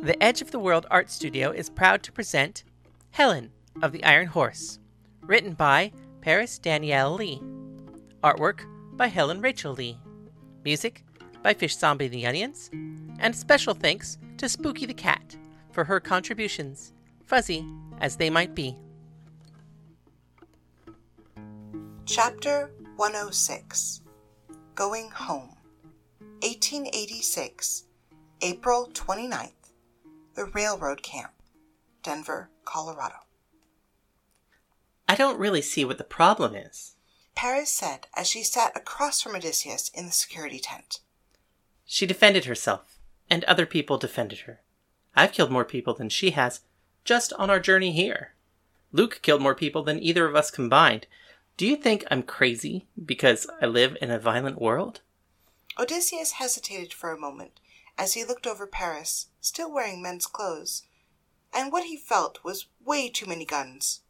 The Edge of the World Art Studio is proud to present Helen of the Iron Horse, written by Paris Danielle Lee. Artwork by Helen Rachel Lee. Music by Fish Zombie the Onions. And special thanks to Spooky the Cat for her contributions, fuzzy as they might be. Chapter 106 Going Home 1886 April 29th The Railroad Camp Denver, Colorado I don't really see what the problem is. Paris said as she sat across from Odysseus in the security tent. She defended herself, and other people defended her. I've killed more people than she has, just on our journey here. Luke killed more people than either of us combined. Do you think I'm crazy because I live in a violent world? Odysseus hesitated for a moment as he looked over Paris, still wearing men's clothes, and what he felt was way too many guns.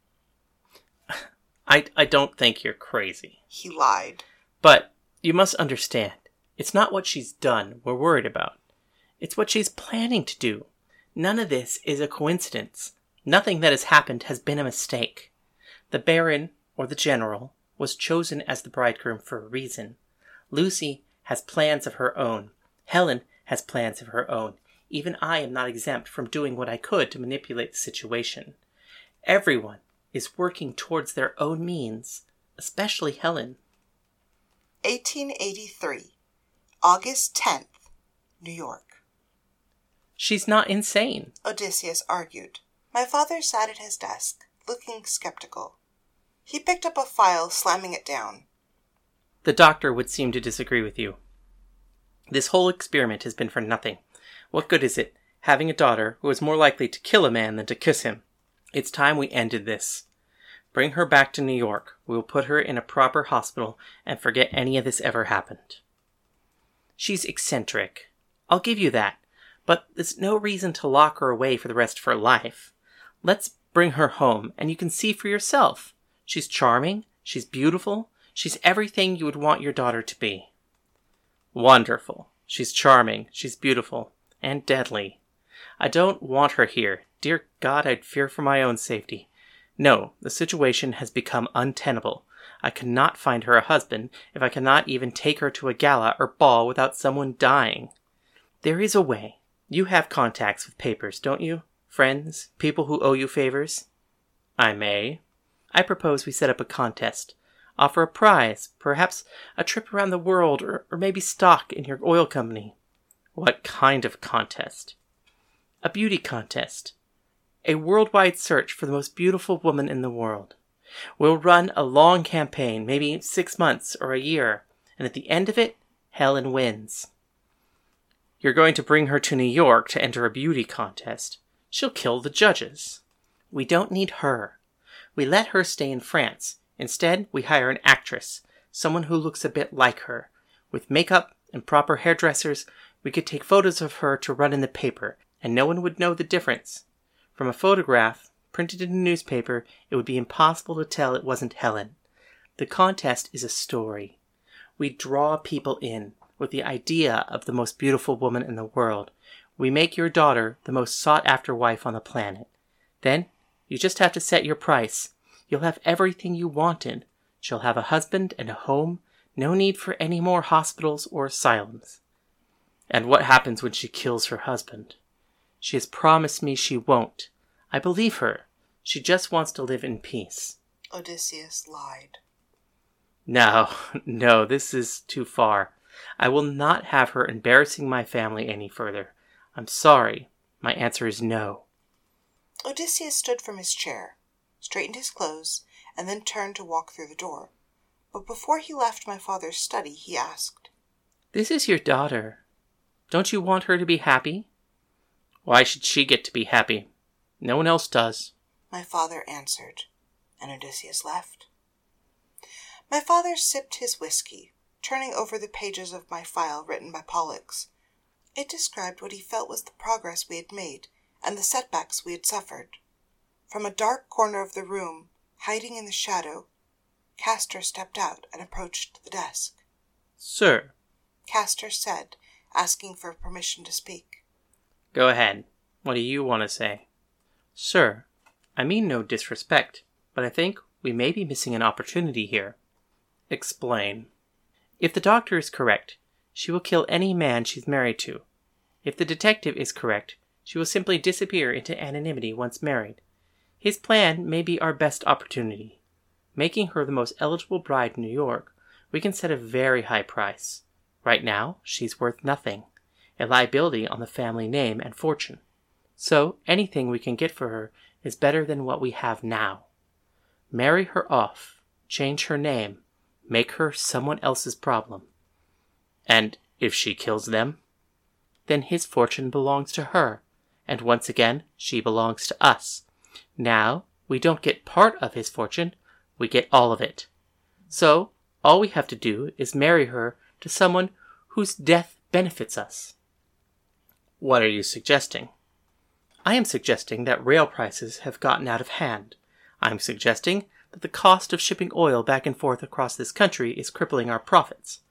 I, I don't think you're crazy. He lied. But you must understand, it's not what she's done we're worried about. It's what she's planning to do. None of this is a coincidence. Nothing that has happened has been a mistake. The Baron, or the General, was chosen as the bridegroom for a reason. Lucy has plans of her own. Helen has plans of her own. Even I am not exempt from doing what I could to manipulate the situation. Everyone is working towards their own means, especially Helen. 1883 August 10th, New York. She's not insane. Odysseus argued. My father sat at his desk, looking skeptical. He picked up a file, slamming it down. The doctor would seem to disagree with you. This whole experiment has been for nothing. What good is it, having a daughter who is more likely to kill a man than to kiss him? It's time we ended this. Bring her back to New York. We will put her in a proper hospital and forget any of this ever happened. She's eccentric. I'll give you that. But there's no reason to lock her away for the rest of her life. Let's bring her home, and you can see for yourself. She's charming, she's beautiful, she's everything you would want your daughter to be. Wonderful. She's charming, she's beautiful, and deadly. I don't want her here. Dear God, I'd fear for my own safety. No, the situation has become untenable. I cannot find her a husband if I cannot even take her to a gala or ball without someone dying. There is a way. You have contacts with papers, don't you? Friends? People who owe you favors? I may. I propose we set up a contest. Offer a prize, perhaps a trip around the world, or, or maybe stock in your oil company. What kind of contest? A beauty contest. A worldwide search for the most beautiful woman in the world. We'll run a long campaign, maybe six months or a year, and at the end of it, Helen wins. You're going to bring her to New York to enter a beauty contest. She'll kill the judges. We don't need her. We let her stay in France. Instead, we hire an actress, someone who looks a bit like her. With makeup and proper hairdressers, we could take photos of her to run in the paper, and no one would know the difference. From a photograph, printed in a newspaper, it would be impossible to tell it wasn't Helen. The contest is a story. We draw people in with the idea of the most beautiful woman in the world. We make your daughter the most sought after wife on the planet. Then you just have to set your price. You'll have everything you wanted. She'll have a husband and a home, no need for any more hospitals or asylums. And what happens when she kills her husband? She has promised me she won't. I believe her. She just wants to live in peace. Odysseus lied. No, no, this is too far. I will not have her embarrassing my family any further. I'm sorry. My answer is no. Odysseus stood from his chair, straightened his clothes, and then turned to walk through the door. But before he left my father's study, he asked, This is your daughter. Don't you want her to be happy? Why should she get to be happy? No one else does. My father answered, and Odysseus left. My father sipped his whiskey, turning over the pages of my file written by Pollux. It described what he felt was the progress we had made and the setbacks we had suffered. From a dark corner of the room, hiding in the shadow, Castor stepped out and approached the desk. Sir, Castor said, asking for permission to speak. go ahead. What do you want to say? Sir, I mean no disrespect, but I think we may be missing an opportunity here. Explain. If the doctor is correct, she will kill any man she's married to. If the detective is correct, she will simply disappear into anonymity once married. His plan may be our best opportunity. Making her the most eligible bride in New York, we can set a very high price. Right now, she's worth nothing, a liability on the family name and fortune. So anything we can get for her is better than what we have now. Marry her off, change her name, make her someone else's problem. And if she kills them, then his fortune belongs to her, and once again she belongs to us. Now we don't get part of his fortune, we get all of it. So all we have to do is marry her to someone whose death benefits us. What are you suggesting? I am suggesting that rail prices have gotten out of hand. I am suggesting that the cost of shipping oil back and forth across this country is crippling our profits.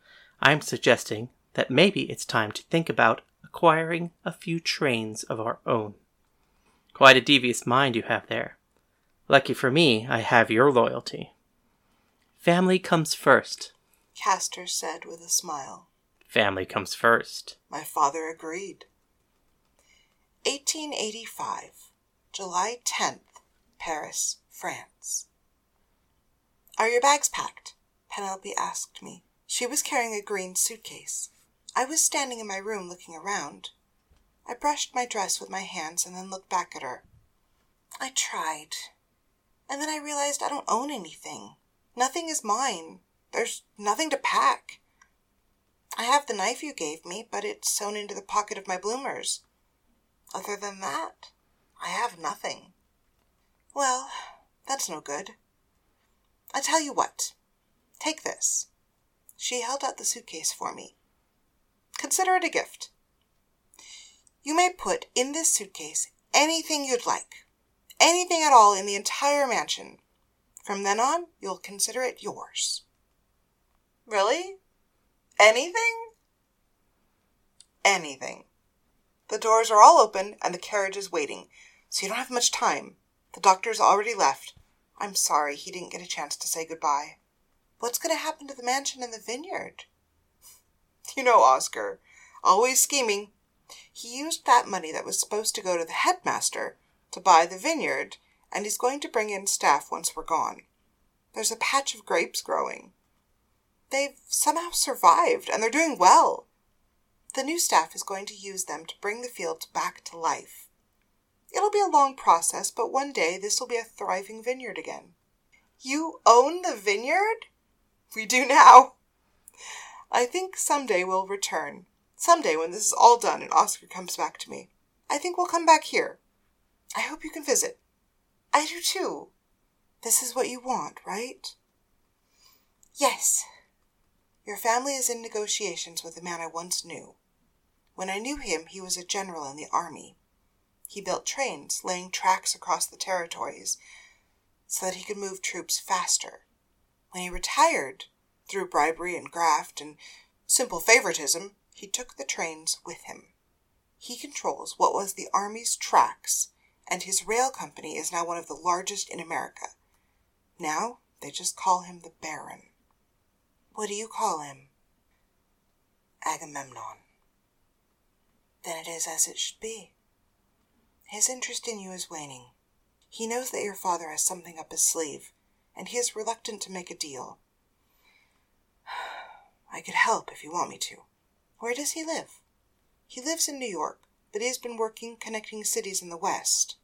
I am suggesting that maybe it's time to think about acquiring a few trains of our own. Quite a devious mind you have there. Lucky for me, I have your loyalty. Family comes first. Castor said with a smile. Family comes first. My father agreed. 1885, July 10th, Paris, France. Are your bags packed? Penelope asked me. She was carrying a green suitcase. I was standing in my room looking around. I brushed my dress with my hands and then looked back at her. I tried. And then I realized I don't own anything. Nothing is mine. There's nothing to pack. I have the knife you gave me, but it's sewn into the pocket of my bloomers. Other than that, I have nothing. Well, that's no good. I tell you what. Take this. She held out the suitcase for me. Consider it a gift. You may put in this suitcase anything you'd like, anything at all in the entire mansion. From then on, you'll consider it yours. Really? Anything? Anything. The doors are all open and the carriage is waiting, so you don't have much time. The doctor's already left. I'm sorry he didn't get a chance to say goodbye. What's going to happen to the mansion and the vineyard? You know Oscar, always scheming. He used that money that was supposed to go to the headmaster to buy the vineyard, and he's going to bring in staff once we're gone. There's a patch of grapes growing. They've somehow survived, and they're doing well. The new staff is going to use them to bring the fields back to life. It'll be a long process, but one day this will be a thriving vineyard again. You own the vineyard? We do now. I think someday we'll return. Someday when this is all done and Oscar comes back to me. I think we'll come back here. I hope you can visit. I do too. This is what you want, right? Yes. Your family is in negotiations with a man I once knew. When I knew him, he was a general in the army. He built trains, laying tracks across the territories so that he could move troops faster. When he retired, through bribery and graft and simple favoritism, he took the trains with him. He controls what was the Army's tracks, and his rail company is now one of the largest in America. Now they just call him the Baron. What do you call him? Agamemnon then it is as it should be. His interest in you is waning. He knows that your father has something up his sleeve, and he is reluctant to make a deal. I could help if you want me to. Where does he live? He lives in New York, but he has been working connecting cities in the West.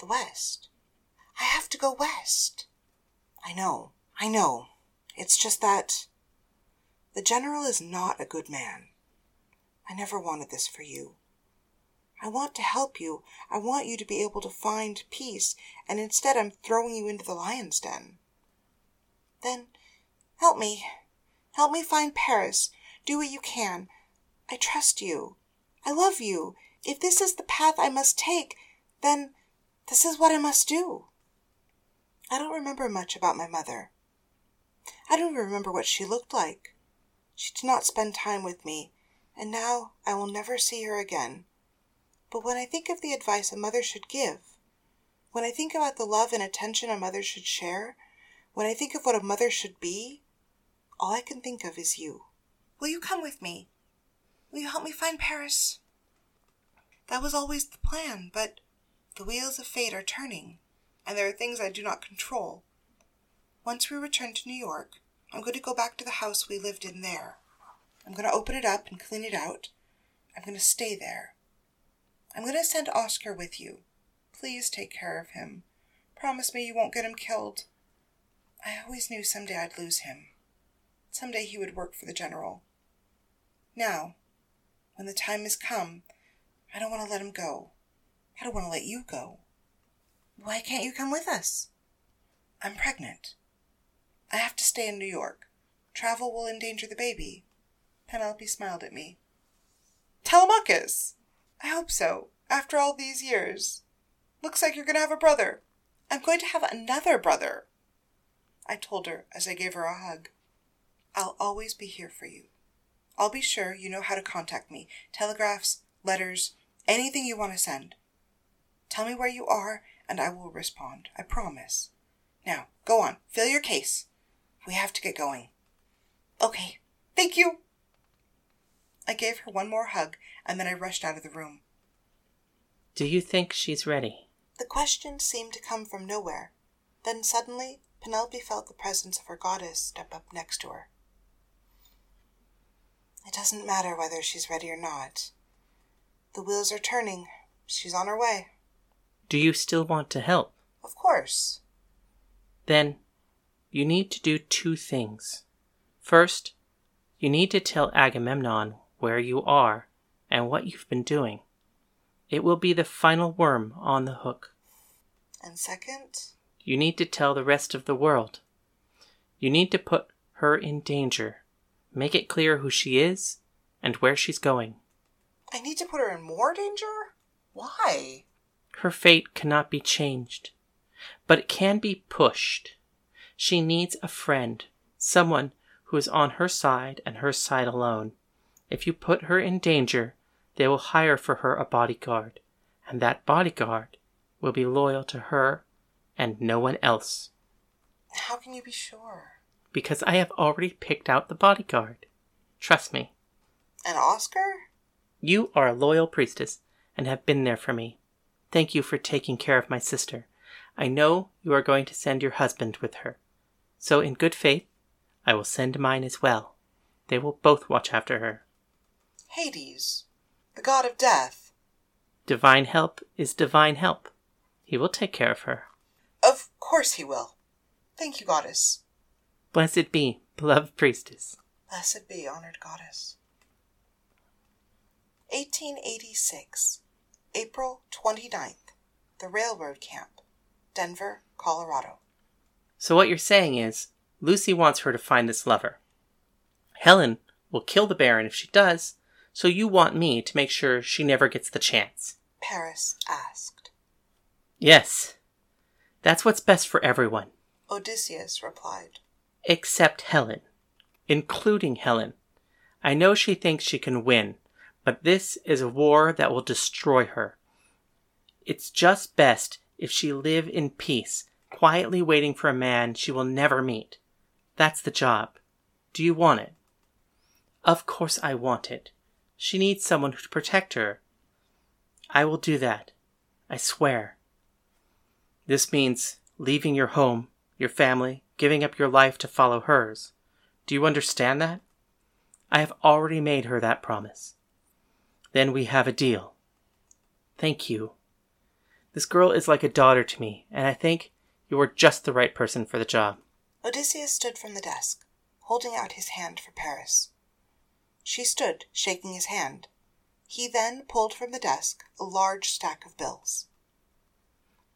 The West? I have to go west. I know, I know. It's just that. The General is not a good man. I never wanted this for you. I want to help you. I want you to be able to find peace, and instead I'm throwing you into the lion's den. Then help me. Help me find Paris. Do what you can. I trust you. I love you. If this is the path I must take, then this is what I must do. I don't remember much about my mother. I don't remember what she looked like. She did not spend time with me, and now I will never see her again. But when I think of the advice a mother should give, when I think about the love and attention a mother should share, when I think of what a mother should be, all I can think of is you. Will you come with me? Will you help me find Paris? That was always the plan, but the wheels of fate are turning, and there are things I do not control. Once we return to New York, I'm going to go back to the house we lived in there. I'm going to open it up and clean it out. I'm going to stay there. I'm going to send Oscar with you. Please take care of him. Promise me you won't get him killed. I always knew someday I'd lose him. Someday he would work for the general. Now, when the time has come, I don't want to let him go. I don't want to let you go. Why can't you come with us? I'm pregnant. I have to stay in New York. Travel will endanger the baby. Penelope smiled at me. Telemachus! I hope so, after all these years. Looks like you're going to have a brother. I'm going to have another brother. I told her as I gave her a hug. I'll always be here for you. I'll be sure you know how to contact me telegraphs, letters, anything you want to send. Tell me where you are, and I will respond. I promise. Now, go on, fill your case. We have to get going. Okay, thank you. I gave her one more hug, and then I rushed out of the room. Do you think she's ready? The question seemed to come from nowhere. Then suddenly, Penelope felt the presence of her goddess step up next to her. It doesn't matter whether she's ready or not. The wheels are turning. She's on her way. Do you still want to help? Of course. Then you need to do two things. First, you need to tell Agamemnon where you are and what you've been doing. It will be the final worm on the hook. And second? You need to tell the rest of the world. You need to put her in danger. Make it clear who she is and where she's going. I need to put her in more danger? Why? Her fate cannot be changed, but it can be pushed. She needs a friend, someone who is on her side and her side alone. If you put her in danger, they will hire for her a bodyguard, and that bodyguard will be loyal to her and no one else. How can you be sure? Because I have already picked out the bodyguard. Trust me. And Oscar? You are a loyal priestess and have been there for me. Thank you for taking care of my sister. I know you are going to send your husband with her. So, in good faith, I will send mine as well. They will both watch after her. Hades, the god of death. Divine help is divine help. He will take care of her. Of course he will. Thank you, goddess. Blessed be, beloved priestess. Blessed be, honored goddess. 1886, April 29th, the railroad camp, Denver, Colorado. So, what you're saying is, Lucy wants her to find this lover. Helen will kill the Baron if she does, so you want me to make sure she never gets the chance. Paris asked. Yes. That's what's best for everyone. Odysseus replied. Except Helen. Including Helen. I know she thinks she can win, but this is a war that will destroy her. It's just best if she live in peace, quietly waiting for a man she will never meet. That's the job. Do you want it? Of course I want it. She needs someone to protect her. I will do that. I swear. This means leaving your home, your family, giving up your life to follow hers. Do you understand that? I have already made her that promise. Then we have a deal. Thank you. This girl is like a daughter to me, and I think you are just the right person for the job. Odysseus stood from the desk, holding out his hand for Paris. She stood, shaking his hand. He then pulled from the desk a large stack of bills.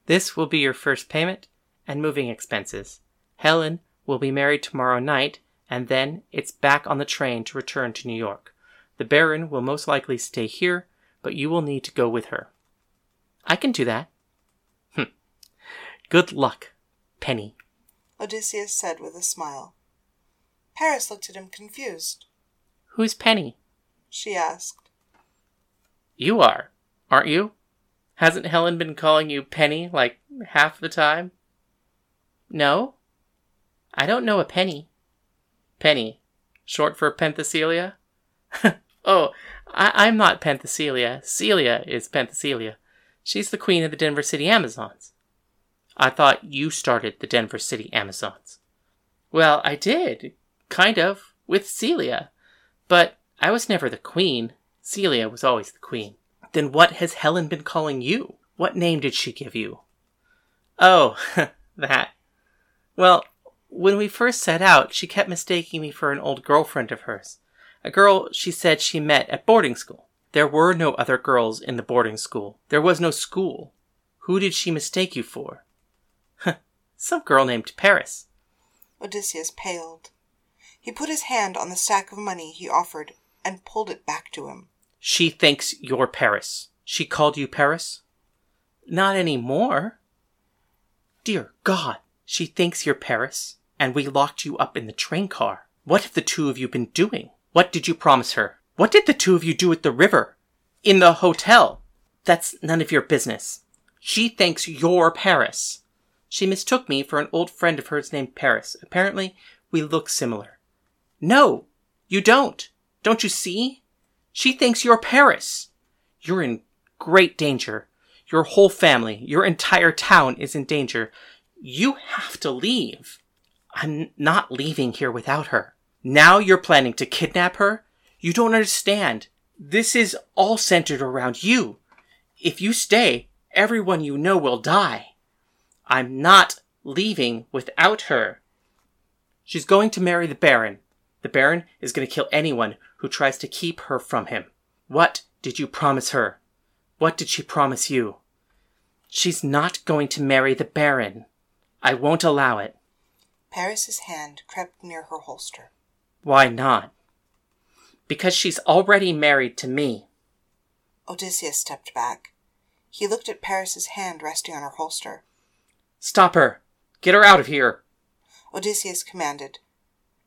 This will be your first payment and moving expenses. Helen will be married tomorrow night, and then it's back on the train to return to New York. The Baron will most likely stay here, but you will need to go with her. I can do that. Good luck, Penny. Odysseus said with a smile. Paris looked at him confused. Who's Penny? She asked. You are. Aren't you? Hasn't Helen been calling you Penny like half the time? No? I don't know a penny. Penny. Short for Penthesilea? oh, I- am not Penthesilea. Celia is Penthesilea. She's the queen of the Denver City Amazons. I thought you started the Denver City Amazons. Well, I did. Kind of. With Celia. But I was never the queen. Celia was always the queen. Then what has Helen been calling you? What name did she give you? Oh, that. Well, when we first set out, she kept mistaking me for an old girlfriend of hers. A girl she said she met at boarding school. There were no other girls in the boarding school. There was no school. Who did she mistake you for? Some girl named Paris. Odysseus paled. He put his hand on the stack of money he offered and pulled it back to him. She thinks you're Paris. She called you Paris? Not any more. Dear God, she thinks you're Paris, and we locked you up in the train car. What have the two of you been doing? What did you promise her? What did the two of you do at the river? In the hotel? That's none of your business. She thinks you're Paris. She mistook me for an old friend of hers named Paris. Apparently, we look similar. No, you don't. Don't you see? She thinks you're Paris. You're in great danger. Your whole family, your entire town is in danger. You have to leave. I'm not leaving here without her. Now you're planning to kidnap her? You don't understand. This is all centered around you. If you stay, everyone you know will die. I'm not leaving without her. She's going to marry the Baron. The Baron is going to kill anyone who tries to keep her from him. What did you promise her? What did she promise you? She's not going to marry the Baron. I won't allow it. Paris's hand crept near her holster. Why not? Because she's already married to me. Odysseus stepped back. He looked at Paris's hand resting on her holster. Stop her! Get her out of here! Odysseus commanded.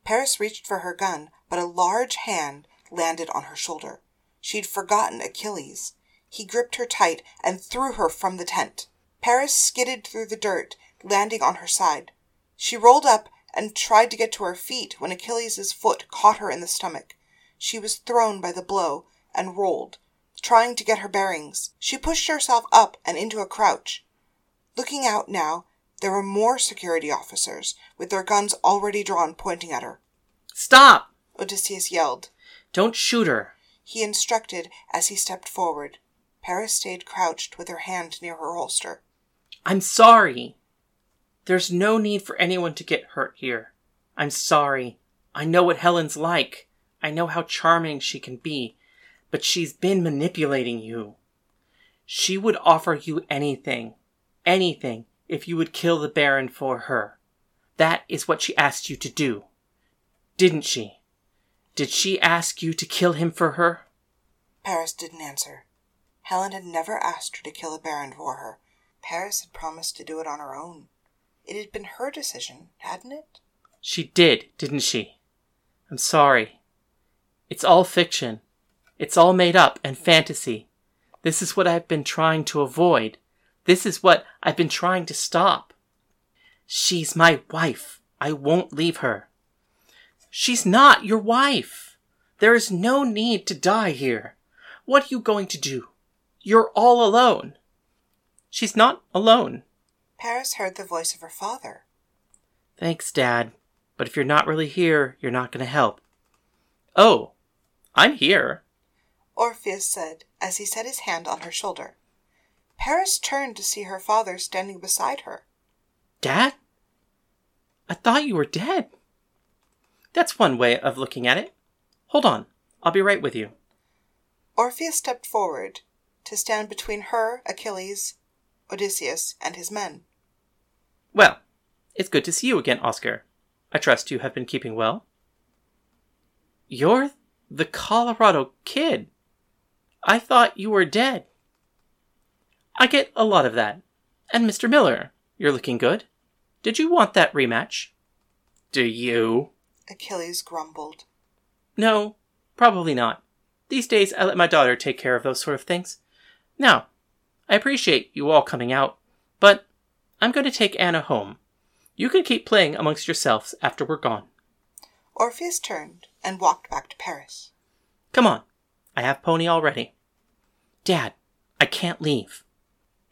Paris reached for her gun, but a large hand landed on her shoulder. She'd forgotten Achilles. He gripped her tight and threw her from the tent. Paris skidded through the dirt, landing on her side. She rolled up and tried to get to her feet when Achilles' foot caught her in the stomach. She was thrown by the blow and rolled, trying to get her bearings. She pushed herself up and into a crouch. Looking out now, there were more security officers, with their guns already drawn, pointing at her. Stop! Odysseus yelled. Don't shoot her. He instructed as he stepped forward. Paris stayed crouched with her hand near her holster. I'm sorry. There's no need for anyone to get hurt here. I'm sorry. I know what Helen's like. I know how charming she can be. But she's been manipulating you. She would offer you anything anything if you would kill the Baron for her. That is what she asked you to do. Didn't she? Did she ask you to kill him for her? Paris didn't answer. Helen had never asked her to kill a Baron for her. Paris had promised to do it on her own. It had been her decision, hadn't it? She did, didn't she? I'm sorry. It's all fiction. It's all made up and fantasy. This is what I've been trying to avoid. This is what I've been trying to stop. She's my wife. I won't leave her. She's not your wife. There is no need to die here. What are you going to do? You're all alone. She's not alone. Paris heard the voice of her father. Thanks, Dad. But if you're not really here, you're not going to help. Oh, I'm here. Orpheus said as he set his hand on her shoulder. Paris turned to see her father standing beside her. Dad? I thought you were dead. That's one way of looking at it. Hold on. I'll be right with you. Orpheus stepped forward to stand between her, Achilles, Odysseus, and his men. Well, it's good to see you again, Oscar. I trust you have been keeping well. You're the Colorado kid. I thought you were dead. I get a lot of that. And Mr. Miller, you're looking good. Did you want that rematch? Do you? Achilles grumbled. No, probably not. These days I let my daughter take care of those sort of things. Now, I appreciate you all coming out, but I'm going to take Anna home. You can keep playing amongst yourselves after we're gone. Orpheus turned and walked back to Paris. Come on. I have Pony already. Dad, I can't leave.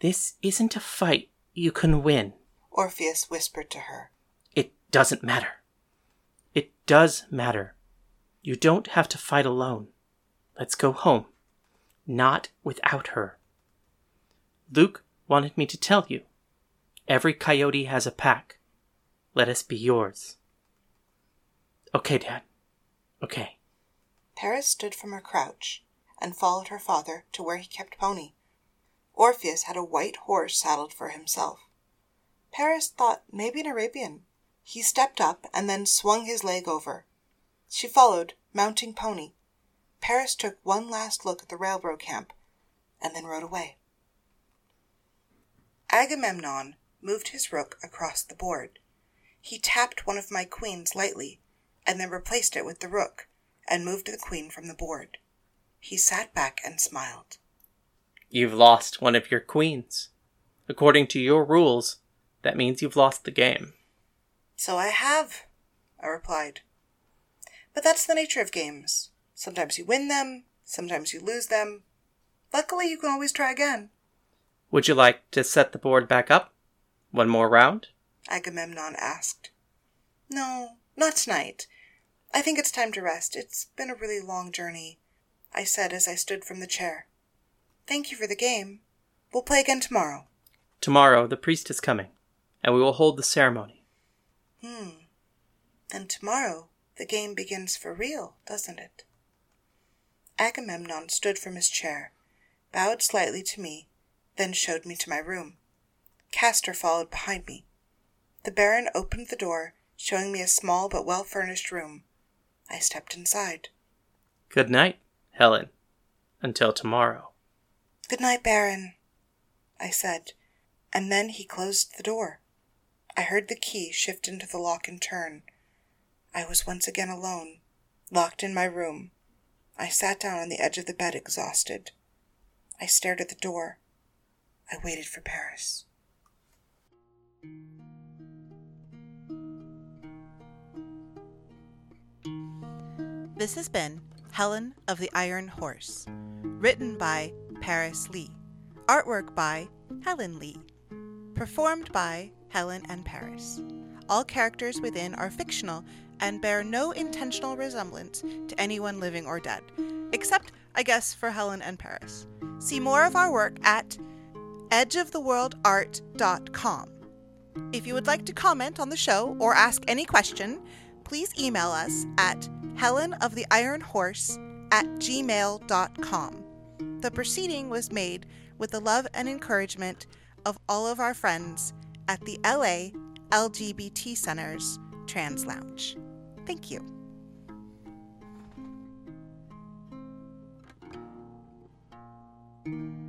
This isn't a fight you can win. Orpheus whispered to her. It doesn't matter. It does matter. You don't have to fight alone. Let's go home. Not without her. Luke wanted me to tell you. Every coyote has a pack. Let us be yours. Okay, Dad. Okay. Paris stood from her crouch and followed her father to where he kept Pony. Orpheus had a white horse saddled for himself. Paris thought maybe an Arabian. He stepped up and then swung his leg over. She followed, mounting Pony. Paris took one last look at the railroad camp and then rode away. Agamemnon moved his rook across the board. He tapped one of my queens lightly and then replaced it with the rook and moved the queen from the board. He sat back and smiled. You've lost one of your queens. According to your rules, that means you've lost the game. So I have, I replied. But that's the nature of games. Sometimes you win them, sometimes you lose them. Luckily, you can always try again. Would you like to set the board back up? One more round? Agamemnon asked. No, not tonight. I think it's time to rest. It's been a really long journey, I said as I stood from the chair. Thank you for the game. We'll play again tomorrow. Tomorrow the priest is coming, and we will hold the ceremony. Hmm. Then tomorrow the game begins for real, doesn't it? Agamemnon stood from his chair, bowed slightly to me, then showed me to my room. Castor followed behind me. The Baron opened the door, showing me a small but well furnished room. I stepped inside. Good night, Helen. Until tomorrow. Good night, Baron, I said, and then he closed the door. I heard the key shift into the lock and turn. I was once again alone, locked in my room. I sat down on the edge of the bed, exhausted. I stared at the door. I waited for Paris. This has been Helen of the Iron Horse, written by Paris Lee, artwork by Helen Lee, performed by Helen and Paris. All characters within are fictional and bear no intentional resemblance to anyone living or dead, except, I guess, for Helen and Paris. See more of our work at edgeoftheworldart.com. If you would like to comment on the show or ask any question, please email us at helenoftheironhorse at gmail.com. The proceeding was made with the love and encouragement of all of our friends at the LA LGBT Center's Trans Lounge. Thank you. you